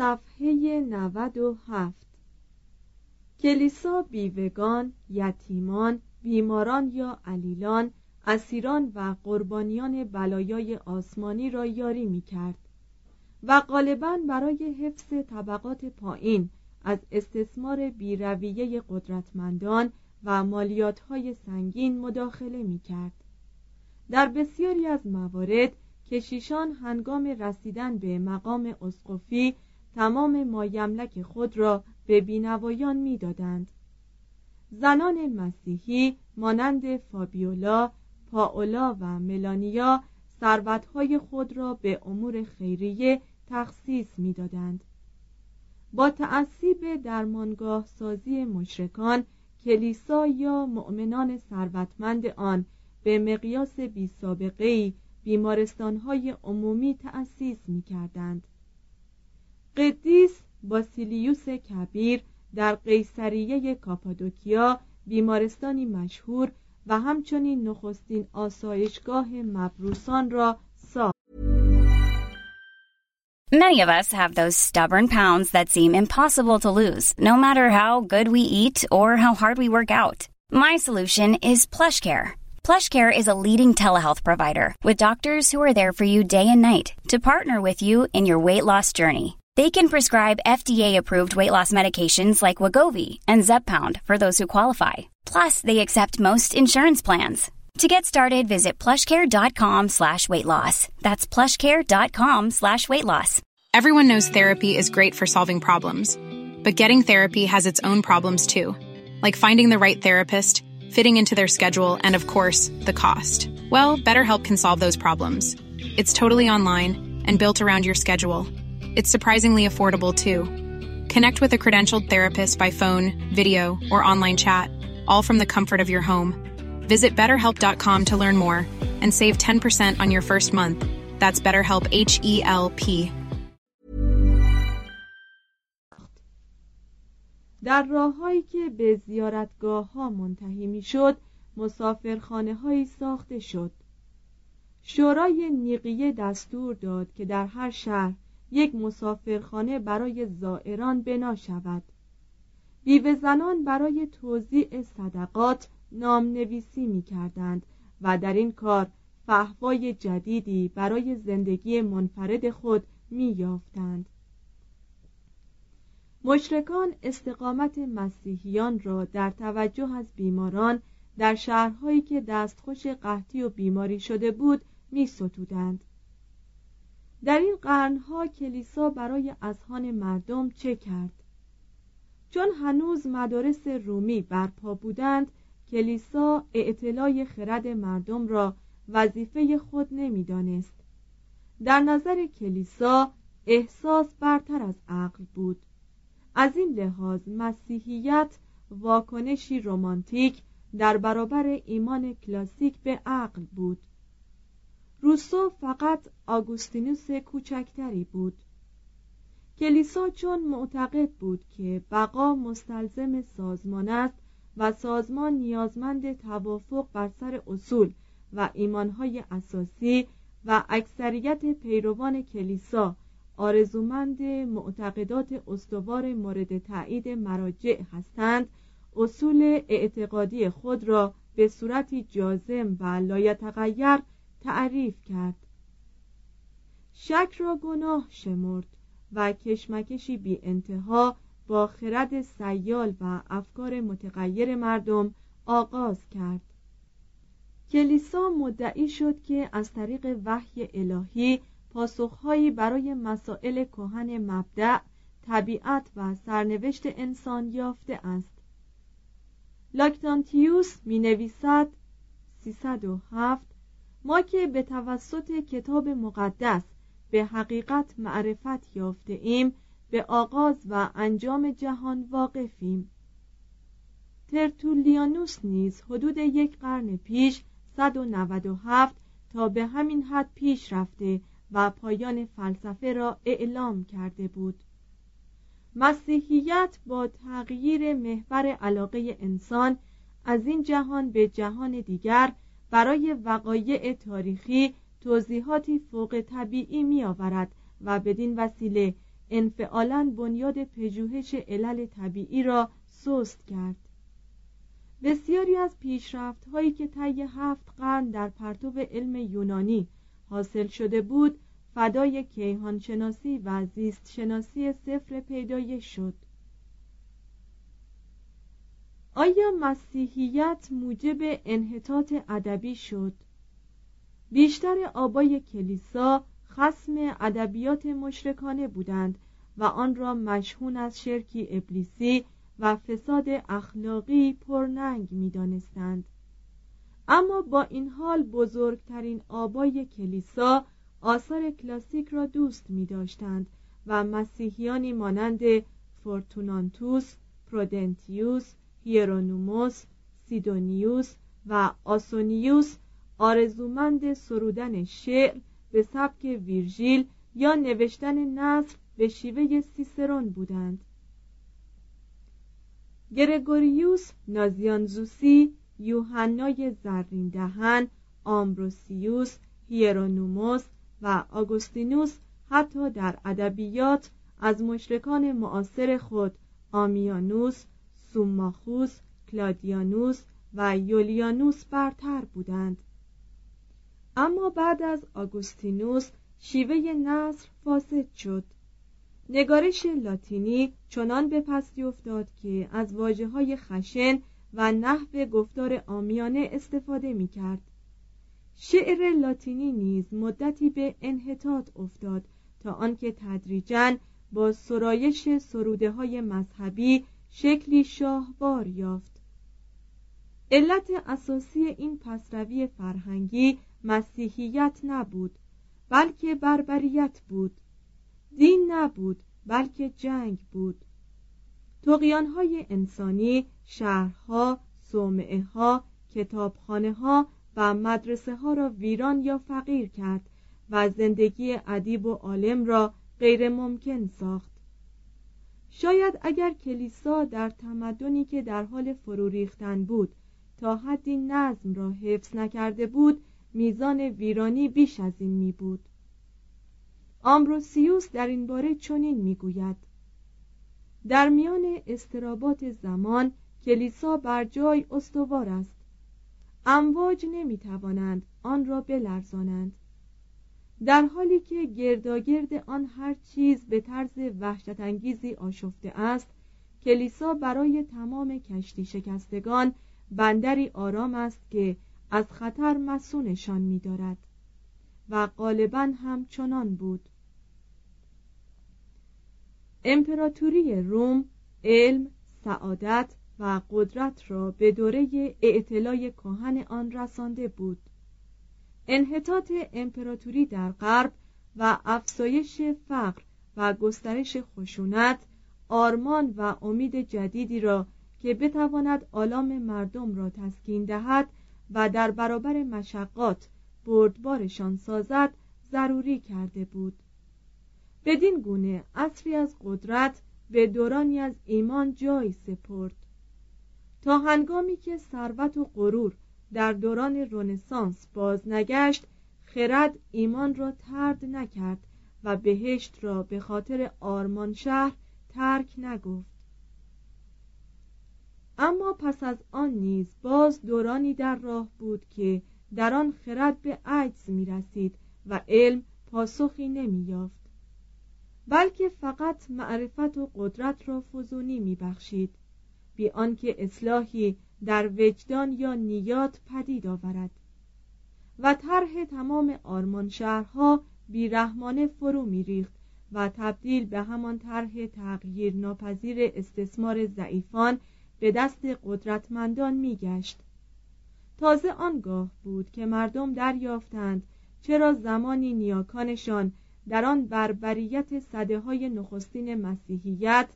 صفحه 97 کلیسا بیوگان، یتیمان، بیماران یا علیلان، اسیران و قربانیان بلایای آسمانی را یاری می کرد و غالبا برای حفظ طبقات پایین از استثمار بیرویه قدرتمندان و مالیاتهای سنگین مداخله می کرد. در بسیاری از موارد کشیشان هنگام رسیدن به مقام اسقفی تمام مایملک خود را به بینوایان می‌دادند زنان مسیحی مانند فابیولا، پاولا و ملانیا ثروتهای خود را به امور خیریه تخصیص می‌دادند. با تعصیب درمانگاه سازی مشرکان کلیسا یا مؤمنان ثروتمند آن به مقیاس بی سابقه بیمارستانهای عمومی تأسیس می کردند. قدیس باسیلیوس کبیر در قیصریه کاپادوکیا بیمارستانی مشهور و همچنین نخستین آسایشگاه مبروسان را ساخت. Many of us have those stubborn pounds that seem impossible to lose, no matter how good we eat or how hard we work out. My solution is PlushCare. PlushCare is a leading telehealth provider with doctors who are there for you day and night to partner with you in your weight loss journey. They can prescribe FDA-approved weight loss medications like Wagovi and Zepbound for those who qualify. Plus, they accept most insurance plans. To get started, visit plushcare.com slash weight loss. That's plushcare.com slash weight loss. Everyone knows therapy is great for solving problems. But getting therapy has its own problems too. Like finding the right therapist, fitting into their schedule, and of course, the cost. Well, BetterHelp can solve those problems. It's totally online and built around your schedule. It's surprisingly affordable too. Connect with a credentialed therapist by phone, video, or online chat, all from the comfort of your home. Visit betterhelp.com to learn more and save 10% on your first month. That's BetterHelp H E L P. در راههایی که به زیارتگاه ها منتهی می شد مسافرخانه هایی ساخته شد شورای نیقیه دستور داد که در هر شهر یک مسافرخانه برای زائران بنا شود بیوه زنان برای توضیع صدقات نام نویسی می کردند و در این کار فهوای جدیدی برای زندگی منفرد خود می یافتند. مشرکان استقامت مسیحیان را در توجه از بیماران در شهرهایی که دستخوش قحطی و بیماری شده بود می ستودند. در این قرنها کلیسا برای اذهان مردم چه کرد؟ چون هنوز مدارس رومی برپا بودند کلیسا اعتلای خرد مردم را وظیفه خود نمی‌دانست. در نظر کلیسا احساس برتر از عقل بود. از این لحاظ مسیحیت واکنشی رمانتیک در برابر ایمان کلاسیک به عقل بود. روسو فقط آگوستینوس کوچکتری بود. کلیسا چون معتقد بود که بقا مستلزم سازمان است و سازمان نیازمند توافق بر سر اصول و ایمانهای اساسی و اکثریت پیروان کلیسا آرزومند معتقدات استوار مورد تایید مراجع هستند اصول اعتقادی خود را به صورتی جازم و لایتغیر تعریف کرد. شک را گناه شمرد و کشمکشی بی انتها با خرد سیال و افکار متغیر مردم آغاز کرد. کلیسا مدعی شد که از طریق وحی الهی پاسخهایی برای مسائل کهن مبدع طبیعت و سرنوشت انسان یافته است. لاکتانتیوس می نویسد 307 ما که به توسط کتاب مقدس به حقیقت معرفت یافته ایم به آغاز و انجام جهان واقفیم. ترتولیانوس نیز حدود یک قرن پیش 197 تا به همین حد پیش رفته و پایان فلسفه را اعلام کرده بود. مسیحیت با تغییر محور علاقه انسان از این جهان به جهان دیگر برای وقایع تاریخی توضیحاتی فوق طبیعی می آورد و بدین وسیله انفعالا بنیاد پژوهش علل طبیعی را سست کرد. بسیاری از پیشرفت هایی که طی هفت قرن در پرتو علم یونانی حاصل شده بود فدای کیهانشناسی و زیست شناسی صفر پیدایش شد. آیا مسیحیت موجب انحطاط ادبی شد؟ بیشتر آبای کلیسا خسم ادبیات مشرکانه بودند و آن را مشحون از شرکی ابلیسی و فساد اخلاقی پرننگ می‌دانستند. اما با این حال بزرگترین آبای کلیسا آثار کلاسیک را دوست می داشتند و مسیحیانی مانند فورتوناتوس، پرودنتیوس، هیرونوموس، سیدونیوس و آسونیوس آرزومند سرودن شعر به سبک ویرژیل یا نوشتن نصر به شیوه سیسرون بودند. گرگوریوس نازیانزوسی یوحنای زرین دهن آمبروسیوس هیرونوموس و آگوستینوس حتی در ادبیات از مشرکان معاصر خود آمیانوس سوماخوس کلادیانوس و یولیانوس برتر بودند. اما بعد از آگوستینوس شیوه نصر فاسد شد. نگارش لاتینی چنان به پستی افتاد که از واجه های خشن و نحو گفتار آمیانه استفاده می کرد شعر لاتینی نیز مدتی به انحطاط افتاد تا آنکه تدریجا با سرایش سروده های مذهبی شکلی شاهوار یافت. علت اساسی این پسروی فرهنگی مسیحیت نبود بلکه بربریت بود. دین نبود بلکه جنگ بود. های انسانی شهرها صومعه ها کتابخانه ها و مدرسه ها را ویران یا فقیر کرد و زندگی ادیب و عالم را غیر ممکن ساخت. شاید اگر کلیسا در تمدنی که در حال فرو ریختن بود تا حدی نظم را حفظ نکرده بود میزان ویرانی بیش از این می بود. آمبروسیوس در این باره چنین می‌گوید در میان استرابات زمان کلیسا بر جای استوار است. امواج نمی‌توانند آن را بلرزانند. در حالی که گرداگرد آن هر چیز به طرز وحشت انگیزی آشفته است کلیسا برای تمام کشتی شکستگان بندری آرام است که از خطر مسونشان می‌دارد و غالبا هم چنان بود. امپراتوری روم علم سعادت و قدرت را به دوره اعتلای کهن آن رسانده بود. انحطاط امپراتوری در غرب و افزایش فقر و گسترش خشونت آرمان و امید جدیدی را که بتواند آلام مردم را تسکین دهد و در برابر مشقات بردبارشان سازد ضروری کرده بود. بدین گونه اصری از قدرت به دورانی از ایمان جای سپرد. تا هنگامی که ثروت و غرور در دوران رونسانس باز نگشت خرد ایمان را ترد نکرد و بهشت را به خاطر آرمان شهر ترک نگفت. اما پس از آن نیز باز دورانی در راه بود که در آن خرد به عجز می رسید و علم پاسخی نمی یافت بلکه فقط معرفت و قدرت را فزونی می بخشید بی آنکه اصلاحی در وجدان یا نیات پدید آورد. و طرح تمام آرمان شهرها بیرحمانه فرو میریخت و تبدیل به همان طرح تغییر ناپذیر استثمار ضعیفان به دست قدرتمندان میگشت. تازه آنگاه بود که مردم دریافتند چرا زمانی نیاکانشان در آن بربریت صده های نخستین مسیحیت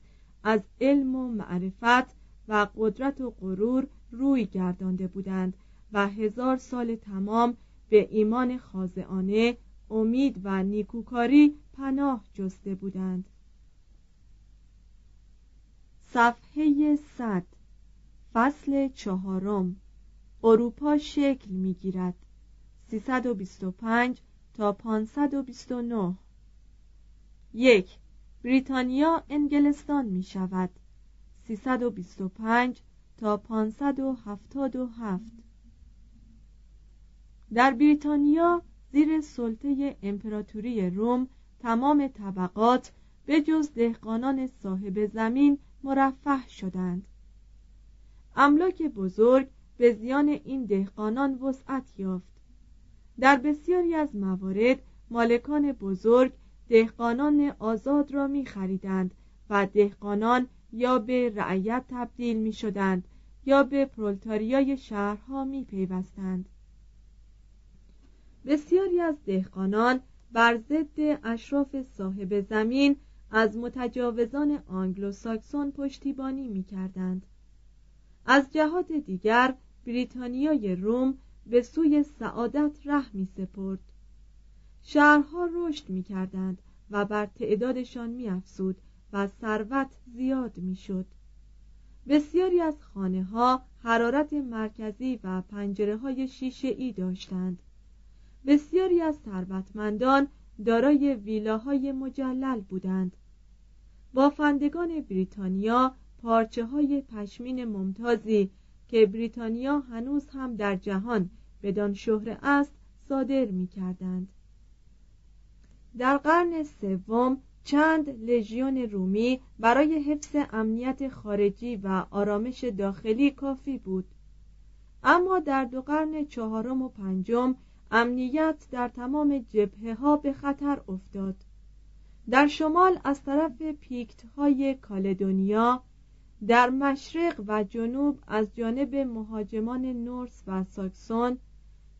از علم و معرفت و قدرت و غرور روی گردانده بودند و هزار سال تمام به ایمان خازعانه امید و نیکوکاری پناه جسته بودند. صفحه صد فصل چهارم اروپا شکل می‌گیرد. 325 تا 529 یک بریتانیا انگلستان می شود 325 تا 577 در بریتانیا زیر سلطه امپراتوری روم تمام طبقات به جز دهقانان صاحب زمین مرفه شدند. املاک بزرگ به زیان این دهقانان وسعت یافت. در بسیاری از موارد مالکان بزرگ دهقانان آزاد را می خریدند و دهقانان یا به رعیت تبدیل می شدند یا به پرولتاریای شهرها می پیوستند. بسیاری از دهقانان بر ضد اشراف صاحب زمین از متجاوزان آنگلوساکسون پشتیبانی می کردند. از جهات دیگر بریتانیای روم به سوی سعادت ره می سپرد شهرها رشد می کردند و بر تعدادشان می افسود و ثروت زیاد می شد بسیاری از خانه ها حرارت مرکزی و پنجره های شیشه ای داشتند. بسیاری از ثروتمندان دارای ویلاهای مجلل بودند. بافندگان بریتانیا پارچه های پشمین ممتازی که بریتانیا هنوز هم در جهان بدان شهره است صادر می کردند. در قرن سوم چند لژیون رومی برای حفظ امنیت خارجی و آرامش داخلی کافی بود. اما در دو قرن چهارم و پنجم امنیت در تمام جبهه ها به خطر افتاد. در شمال از طرف پیکت های کالدونیا در مشرق و جنوب از جانب مهاجمان نورس و ساکسون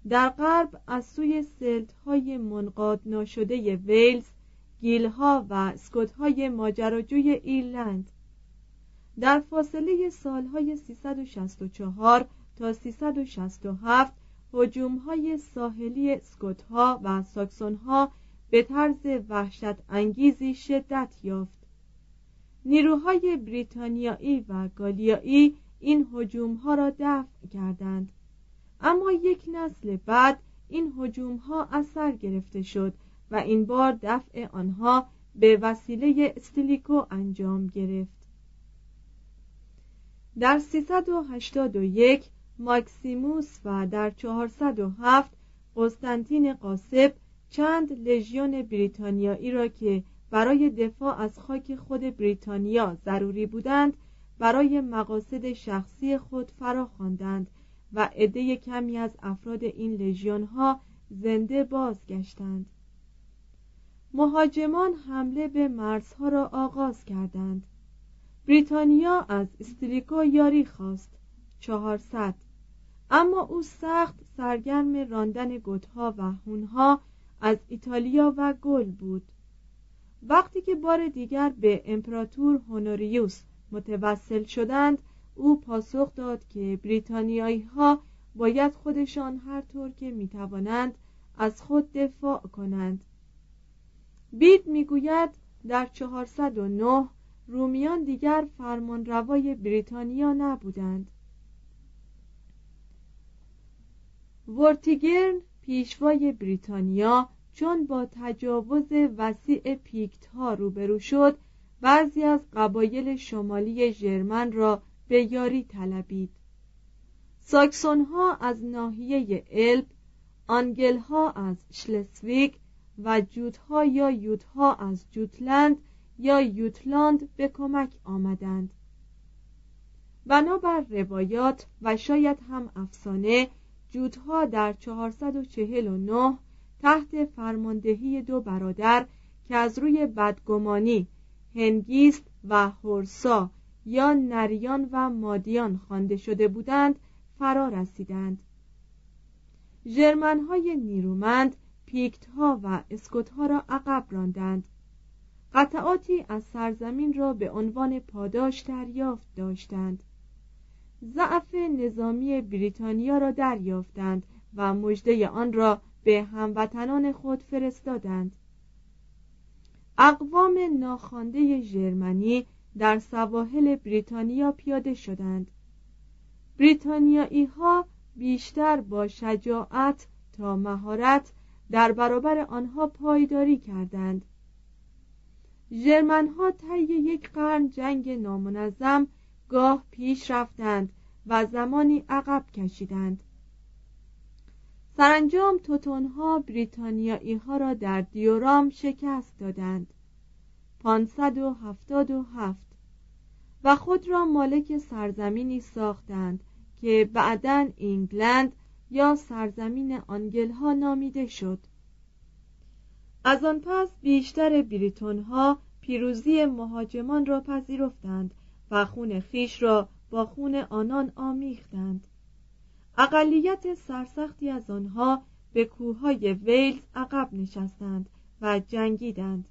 در غرب از سوی سلت های منقاد ناشده ویلز گیلها و سکوت های ماجراجوی ایرلند. در فاصله سالهای 364 تا 367 هجوم های ساحلی اسکوت ها و ساکسون ها به طرز وحشت انگیزی شدت یافت. نیروهای بریتانیایی و گالیایی این هجوم ها را دفع کردند. اما یک نسل بعد این هجوم ها اثر گرفته شد و این بار دفع آنها به وسیله استلیکو انجام گرفت. در 381 ماکسیموس و در 407 قسطنطین قاسب چند لژیون بریتانیایی را که برای دفاع از خاک خود بریتانیا ضروری بودند برای مقاصد شخصی خود فرا خواندند و عده کمی از افراد این لژیون ها زنده بازگشتند. مهاجمان حمله به مرزها را آغاز کردند. بریتانیا از استریکو یاری خواست. چهارصد. اما او سخت سرگرم راندن گتها و هونها از ایتالیا و گل بود. وقتی که بار دیگر به امپراتور هونوریوس متوسل شدند او پاسخ داد که بریتانیایی ها باید خودشان هر طور که می توانند از خود دفاع کنند. بید می‌گوید در 409 رومیان دیگر فرمانروای بریتانیا نبودند. ورتیگرن پیشوای بریتانیا چون با تجاوز وسیع پیکت ها روبرو شد بعضی از قبایل شمالی ژرمن را به یاری طلبید. ساکسون ها از ناحیه الب آنگل ها از شلسویگ و جوتها یا یوتها از جوتلند یا یوتلاند به کمک آمدند. بنابر روایات و شاید هم افسانه جوتها در 449 تحت فرماندهی دو برادر که از روی بدگمانی هنگیست و هورسا یا نریان و مادیان خوانده شده بودند فرا رسیدند. ژرمنهای نیرومند پیکت ها و اسکوت ها را عقب راندند. قطعاتی از سرزمین را به عنوان پاداش دریافت داشتند. ضعف نظامی بریتانیا را دریافتند و مژده آن را به هموطنان خود فرستادند. اقوام ناخوانده ژرمنی در سواحل بریتانیا پیاده شدند. بریتانیایی ها بیشتر با شجاعت تا مهارت در برابر آنها پایداری کردند. ژرمن ها طی یک قرن جنگ نامنظم گاه پیش رفتند و زمانی عقب کشیدند. سرانجام توتون ها بریتانیایی ها را در دیورام شکست دادند. 577 و خود را مالک سرزمینی ساختند که بعدا انگلند یا سرزمین آنگل ها نامیده شد. از آن پس بیشتر بریتون ها پیروزی مهاجمان را پذیرفتند و خون خویش را با خون آنان آمیختند. اقلیت سرسختی از آنها به کوههای ویلز عقب نشستند و جنگیدند.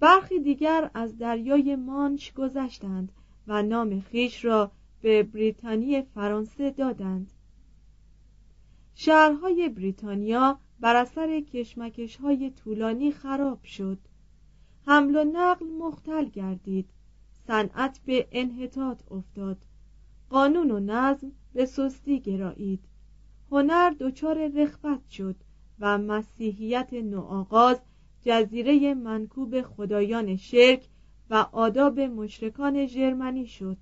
برخی دیگر از دریای مانش گذشتند و نام خیش را به بریتانی فرانسه دادند. شهرهای بریتانیا بر اثر کشمکش های طولانی خراب شد. حمل و نقل مختل گردید. صنعت به انحطاط افتاد. قانون و نظم به سستی گرایید. هنر دچار رخبت شد و مسیحیت نوآغاز جزیره منکوب خدایان شرک و آداب مشرکان ژرمنی شد.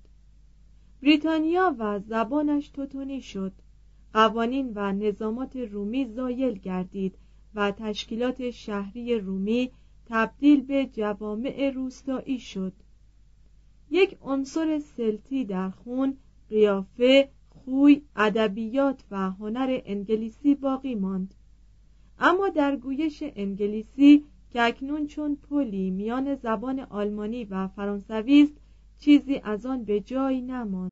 بریتانیا و زبانش توتونی شد. قوانین و نظامات رومی زایل گردید و تشکیلات شهری رومی تبدیل به جوامع روستایی شد. یک عنصر سلتی در خون قیافه خوی ادبیات و هنر انگلیسی باقی ماند. اما در گویش انگلیسی که اکنون چون پلی میان زبان آلمانی و فرانسوی است چیزی از آن به جای نماند.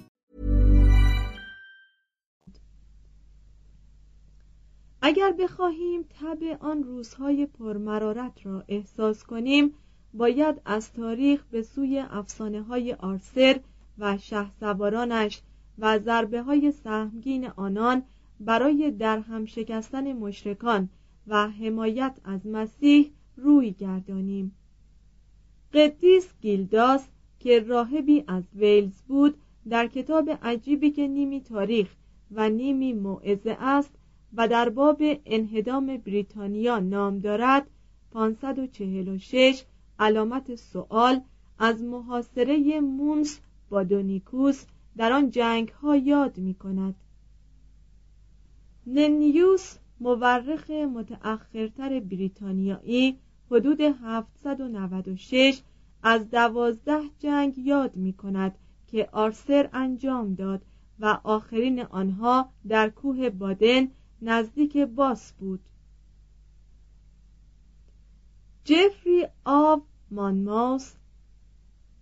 اگر بخواهیم تب آن روزهای پرمرارت را احساس کنیم باید از تاریخ به سوی افسانه های آرسر و شهسوارانش و ضربه های سهمگین آنان برای در هم شکستن مشرکان و حمایت از مسیح روی گردانیم. قدیس گیلداس که راهبی از ویلز بود در کتاب عجیبی که نیمی تاریخ و نیمی موعظه است و در باب انهدام بریتانیا نام دارد 546 علامت سوال از محاصره مونس با دونیکوس در آن جنگ ها یاد می کند ننیوس مورخ متأخرتر بریتانیایی حدود 796 از دوازده جنگ یاد می کند که آرسر انجام داد و آخرین آنها در کوه بادن نزدیک باس بود. جفری آب مانماس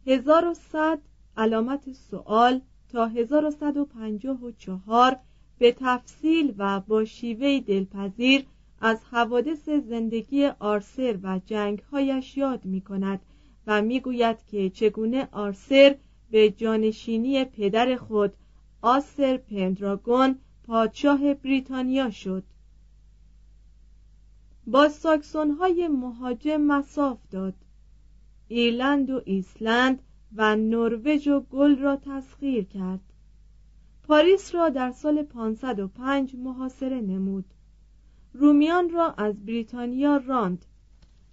1100 علامت سوال تا 1154 به تفصیل و با شیوه دلپذیر از حوادث زندگی آرسر و جنگهایش یاد می کند و می گوید که چگونه آرسر به جانشینی پدر خود آسر پندراگون پادشاه بریتانیا شد. با ساکسون های مهاجم مصاف داد. ایرلند و ایسلند و نروژ و گل را تسخیر کرد. پاریس را در سال 505 محاصره نمود. رومیان را از بریتانیا راند.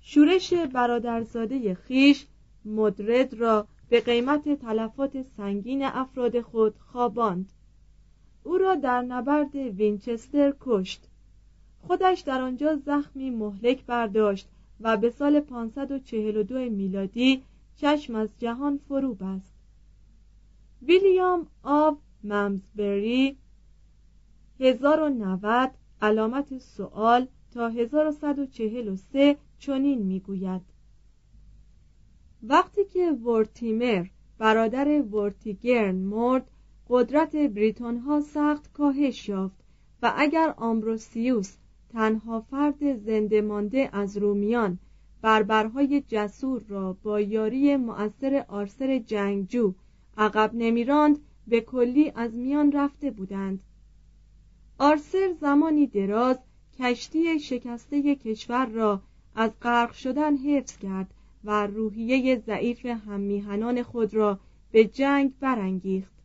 شورش برادرزاده خویش مدرد را به قیمت تلفات سنگین افراد خود خواباند. او را در نبرد وینچستر کشت. خودش در آنجا زخمی مهلک برداشت و به سال 542 میلادی چشم از جهان فرو بست. ویلیام آب ممزبری 1090 علامت سوال تا 1143 چنین می‌گوید. وقتی که ورتیمر برادر ورتیگرن مرد قدرت بریتون ها سخت کاهش یافت و اگر آمبروسیوس تنها فرد زنده مانده از رومیان بربرهای جسور را با یاری مؤثر آرسر جنگجو عقب نمیراند به کلی از میان رفته بودند. آرسر زمانی دراز کشتی شکسته کشور را از غرق شدن حفظ کرد و روحیه ضعیف هممیهنان خود را به جنگ برانگیخت.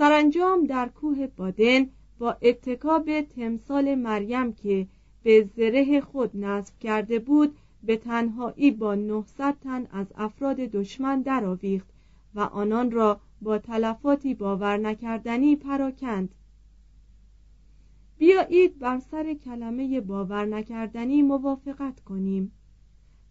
سرانجام در کوه بادن با اتکاب تمثال مریم که به زره خود نصب کرده بود به تنهایی با 900 تن از افراد دشمن درآویخت و آنان را با تلفاتی باور نکردنی پراکند. بیایید بر سر کلمه باور نکردنی موافقت کنیم.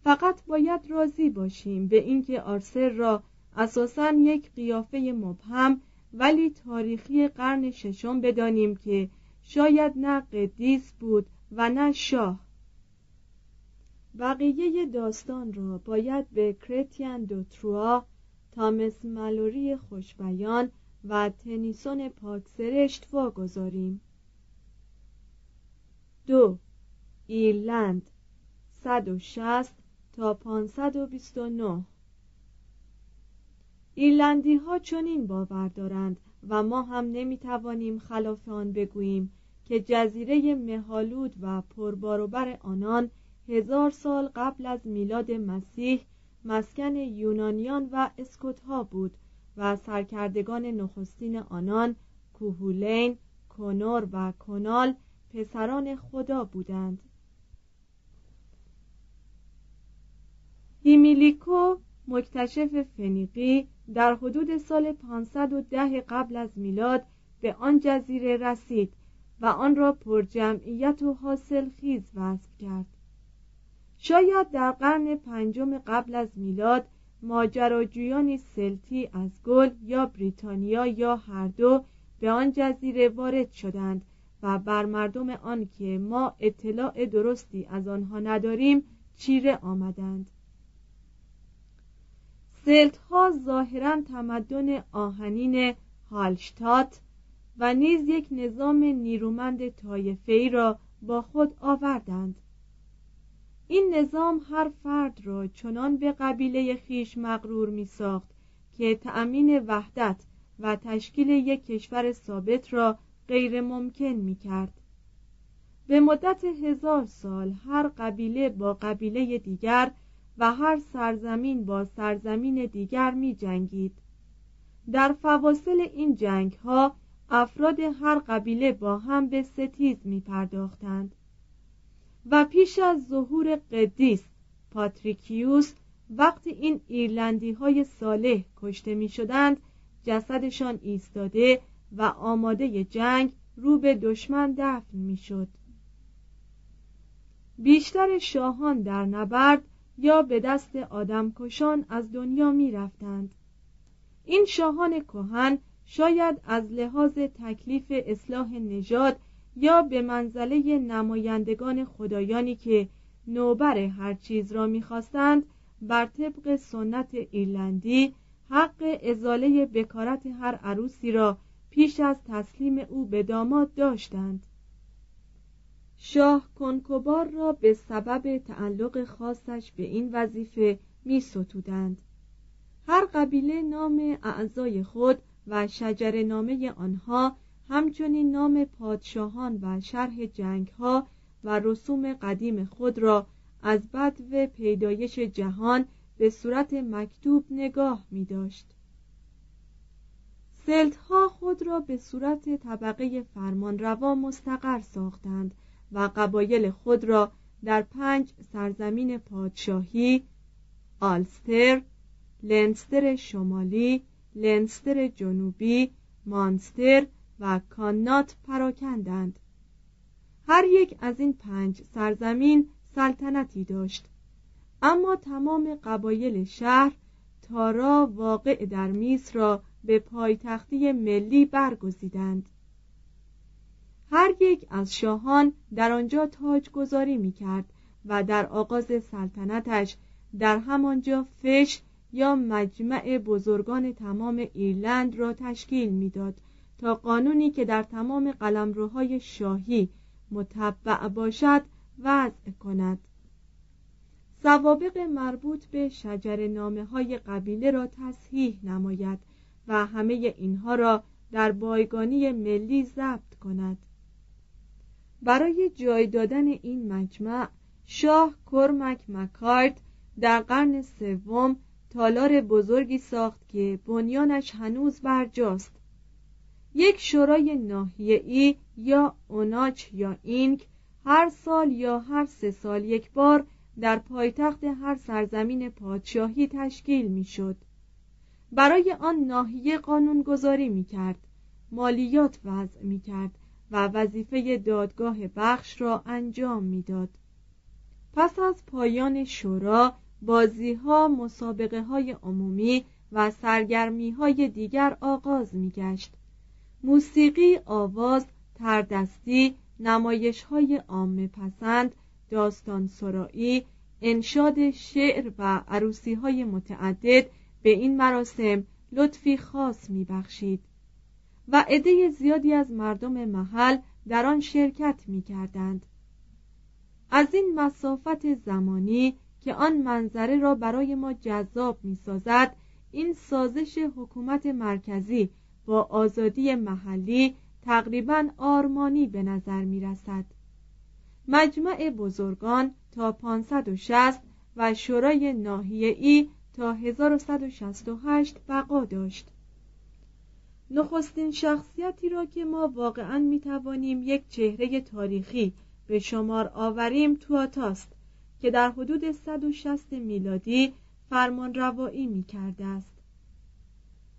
فقط باید راضی باشیم به اینکه آرسر را اساسا یک قیافه مبهم ولی تاریخی قرن ششم بدانیم که شاید نه قدیس بود و نه شاه. بقیه داستان را باید به کرتین دو تروا تامس ملوری خوشبیان و تنیسون پاکسرشت واگذاریم. دو ایرلند 160 تا 529 ایرلندی ها چنین باور دارند و ما هم نمی‌توانیم خلاف آن بگوییم که جزیره مهالود و پرباروبر آنان هزار سال قبل از میلاد مسیح مسکن یونانیان و اسکوت ها بود و سرکردگان نخستین آنان کوهولین، کنور و کنال پسران خدا بودند. هیمیلیکو مکتشف فنیقی در حدود سال 510 قبل از میلاد به آن جزیره رسید و آن را پر جمعیت و حاصل خیز وصف کرد. شاید در قرن پنجم قبل از میلاد ماجراجویانی سلتی از گل یا بریتانیا یا هر دو به آن جزیره وارد شدند و بر مردم آن که ما اطلاع درستی از آنها نداریم چیره آمدند. سلت ها ظاهرا تمدن آهنین هالشتات و نیز یک نظام نیرومند طایفه‌ای را با خود آوردند این نظام هر فرد را چنان به قبیله خیش مغرور می ساخت که تأمین وحدت و تشکیل یک کشور ثابت را غیر ممکن می کرد. به مدت هزار سال هر قبیله با قبیله دیگر و هر سرزمین با سرزمین دیگر می جنگید. در فواصل این جنگ ها افراد هر قبیله با هم به ستیز می پرداختند و پیش از ظهور قدیس پاتریکیوس وقتی این ایرلندی های صالح کشته می شدند جسدشان ایستاده و آماده جنگ رو به دشمن دفن می شد. بیشتر شاهان در نبرد یا به دست آدمکشان از دنیا می رفتند. این شاهان کهن شاید از لحاظ تکلیف اصلاح نژاد یا به منزله نمایندگان خدایانی که نوبر هر چیز را می‌خواستند بر طبق سنت ایرلندی حق ازاله بکارت هر عروسی را پیش از تسلیم او به داماد داشتند شاه کنکوبار را به سبب تعلق خاصش به این وظیفه می ستودند. هر قبیله نام اعضای خود و شجر نامه آنها همچنین نام پادشاهان و شرح جنگ ها و رسوم قدیم خود را از بدو پیدایش جهان به صورت مکتوب نگاه می داشت ها خود را به صورت طبقه فرمانروا مستقر ساختند و قبایل خود را در پنج سرزمین پادشاهی آلستر، لنستر شمالی، لنستر جنوبی، مانستر و کانات پراکندند. هر یک از این پنج سرزمین سلطنتی داشت. اما تمام قبایل شهر تارا واقع در میس را به پایتختی ملی برگزیدند. هر یک از شاهان در آنجا تاج گذاری می کرد و در آغاز سلطنتش در همانجا فش یا مجمع بزرگان تمام ایرلند را تشکیل می‌داد تا قانونی که در تمام قلمروهای شاهی متبع باشد وضع کند. سوابق مربوط به شجر نامه های قبیله را تصحیح نماید و همه اینها را در بایگانی ملی ضبط کند. برای جای دادن این مجمع شاه کرمک مکارد در قرن سوم تالار بزرگی ساخت که بنیانش هنوز برجاست یک شورای ناحیه‌ای یا اوناچ یا اینک هر سال یا هر سه سال یک بار در پایتخت هر سرزمین پادشاهی تشکیل می‌شد. برای آن ناحیه قانون گذاری می کرد مالیات وضع می کرد و وظیفه دادگاه بخش را انجام می‌داد. پس از پایان شورا بازی ها مسابقه های عمومی و سرگرمی های دیگر آغاز می گشت. موسیقی، آواز، تردستی، نمایش های عام پسند، داستان سرایی، انشاد شعر و عروسی های متعدد به این مراسم لطفی خاص می بخشید و عده زیادی از مردم محل در آن شرکت می کردند. از این مسافت زمانی که آن منظره را برای ما جذاب می سازد این سازش حکومت مرکزی با آزادی محلی تقریبا آرمانی به نظر می رسد مجمع بزرگان تا 560 و شورای ناحیه‌ای تا 1168 بقا داشت نخستین شخصیتی را که ما واقعا می توانیم یک چهره تاریخی به شمار آوریم تواتاست که در حدود 160 میلادی فرمان روایی می کرده است.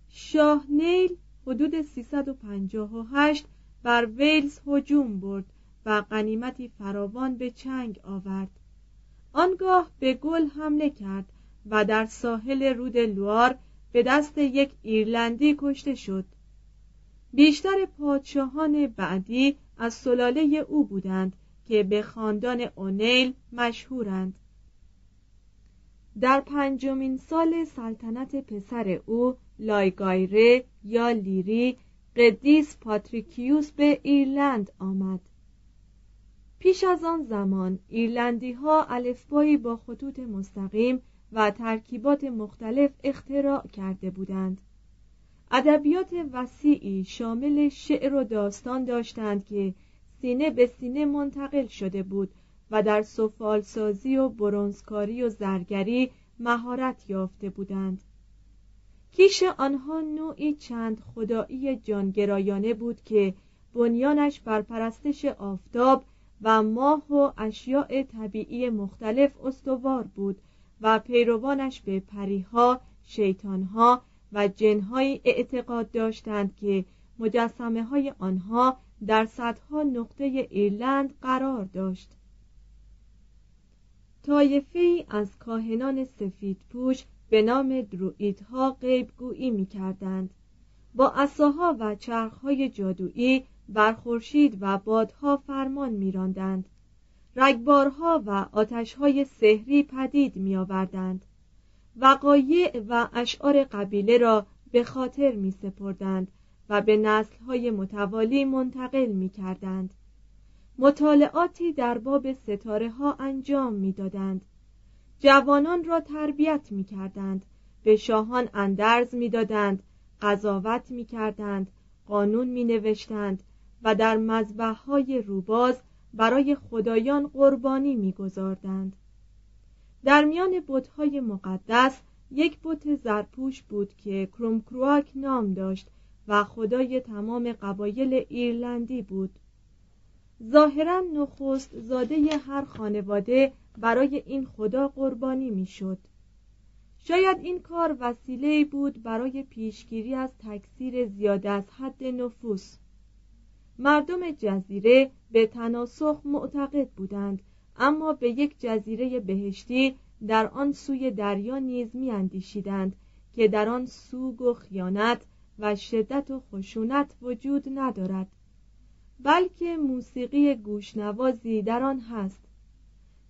شاه نیل حدود 358 بر ویلز هجوم برد و قنیمتی فراوان به چنگ آورد. آنگاه به گل حمله کرد و در ساحل رود لوار به دست یک ایرلندی کشته شد. بیشتر پادشاهان بعدی از سلاله او بودند که به خاندان اونیل مشهورند. در پنجمین سال سلطنت پسر او لایگایره یا لیری قدیس پاتریکیوس به ایرلند آمد. پیش از آن زمان ایرلندی ها الفبایی با خطوط مستقیم و ترکیبات مختلف اختراع کرده بودند. ادبیات وسیعی شامل شعر و داستان داشتند که سینه به سینه منتقل شده بود و در سفالسازی و برونزکاری و زرگری مهارت یافته بودند. کیش آنها نوعی چند خدایی جانگرایانه بود که بنیانش بر پرستش آفتاب و ماه و اشیاء طبیعی مختلف استوار بود و پیروانش به پریها، شیطانها و جنهایی اعتقاد داشتند که مجسمه های آنها در صدها نقطه ایرلند قرار داشت. طایفه ای از کاهنان سفید پوش به نام درویدها غیبگویی می کردند با اساها و چرخهای جادویی بر خورشید و بادها فرمان میراندند. رگبارها و آتشهای سحری پدید می آوردند وقایع و اشعار قبیله را به خاطر می سپردند و به نسلهای متوالی منتقل می کردند مطالعاتی در باب ستاره ها انجام می دادند. جوانان را تربیت می کردند به شاهان اندرز می دادند قضاوت می کردند قانون می نوشتند و در مذبح های روباز برای خدایان قربانی میگذاردند در میان بتهای مقدس یک بت زرپوش بود که کرومکروک نام داشت و خدای تمام قبایل ایرلندی بود ظاهرا نخست زاده هر خانواده برای این خدا قربانی می‌شد. شاید این کار وسیله بود برای پیشگیری از تکثیر زیاد از حد نفوس مردم جزیره به تناسخ معتقد بودند اما به یک جزیره بهشتی در آن سوی دریا نیز میاندیشیدند که در آن سوگ و خیانت و شدت و خشونت وجود ندارد. بلکه موسیقی گوشنوازی در آن هست.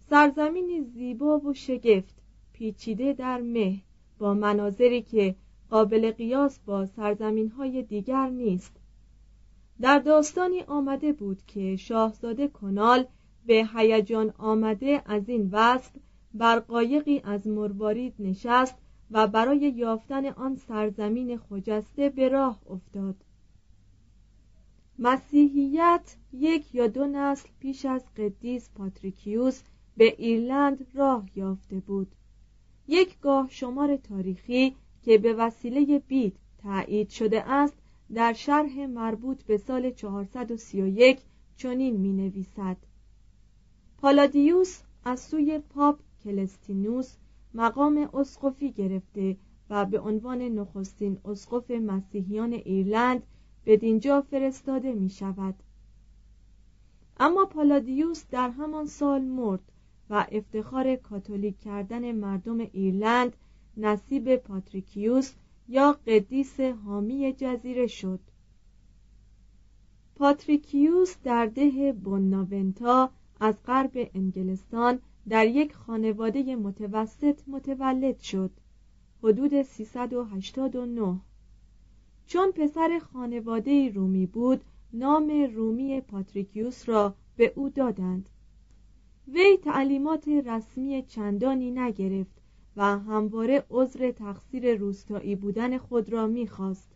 سرزمینی زیبا و شگفت پیچیده در مه با مناظری که قابل قیاس با سرزمین های دیگر نیست. در داستانی آمده بود که شاهزاده کنال به هیجان آمده از این وصف بر قایقی از مروارید نشست و برای یافتن آن سرزمین خجسته به راه افتاد. مسیحیت یک یا دو نسل پیش از قدیس پاتریکیوس به ایرلند راه یافته بود. یک گاه شمار تاریخی که به وسیله بید تایید شده است در شرح مربوط به سال 431 چنین می نویسد پالادیوس از سوی پاپ کلستینوس مقام اسقفی گرفته و به عنوان نخستین اسقف مسیحیان ایرلند به دینجا فرستاده می شود اما پالادیوس در همان سال مرد و افتخار کاتولیک کردن مردم ایرلند نصیب پاتریکیوس یا قدیس حامی جزیره شد. پاتریکیوس در ده بوناونتا از غرب انگلستان در یک خانواده متوسط متولد شد. حدود 389 چون پسر خانواده رومی بود نام رومی پاتریکیوس را به او دادند. وی تعلیمات رسمی چندانی نگرفت و همواره عذر تقصیر روستایی بودن خود را می‌خواست.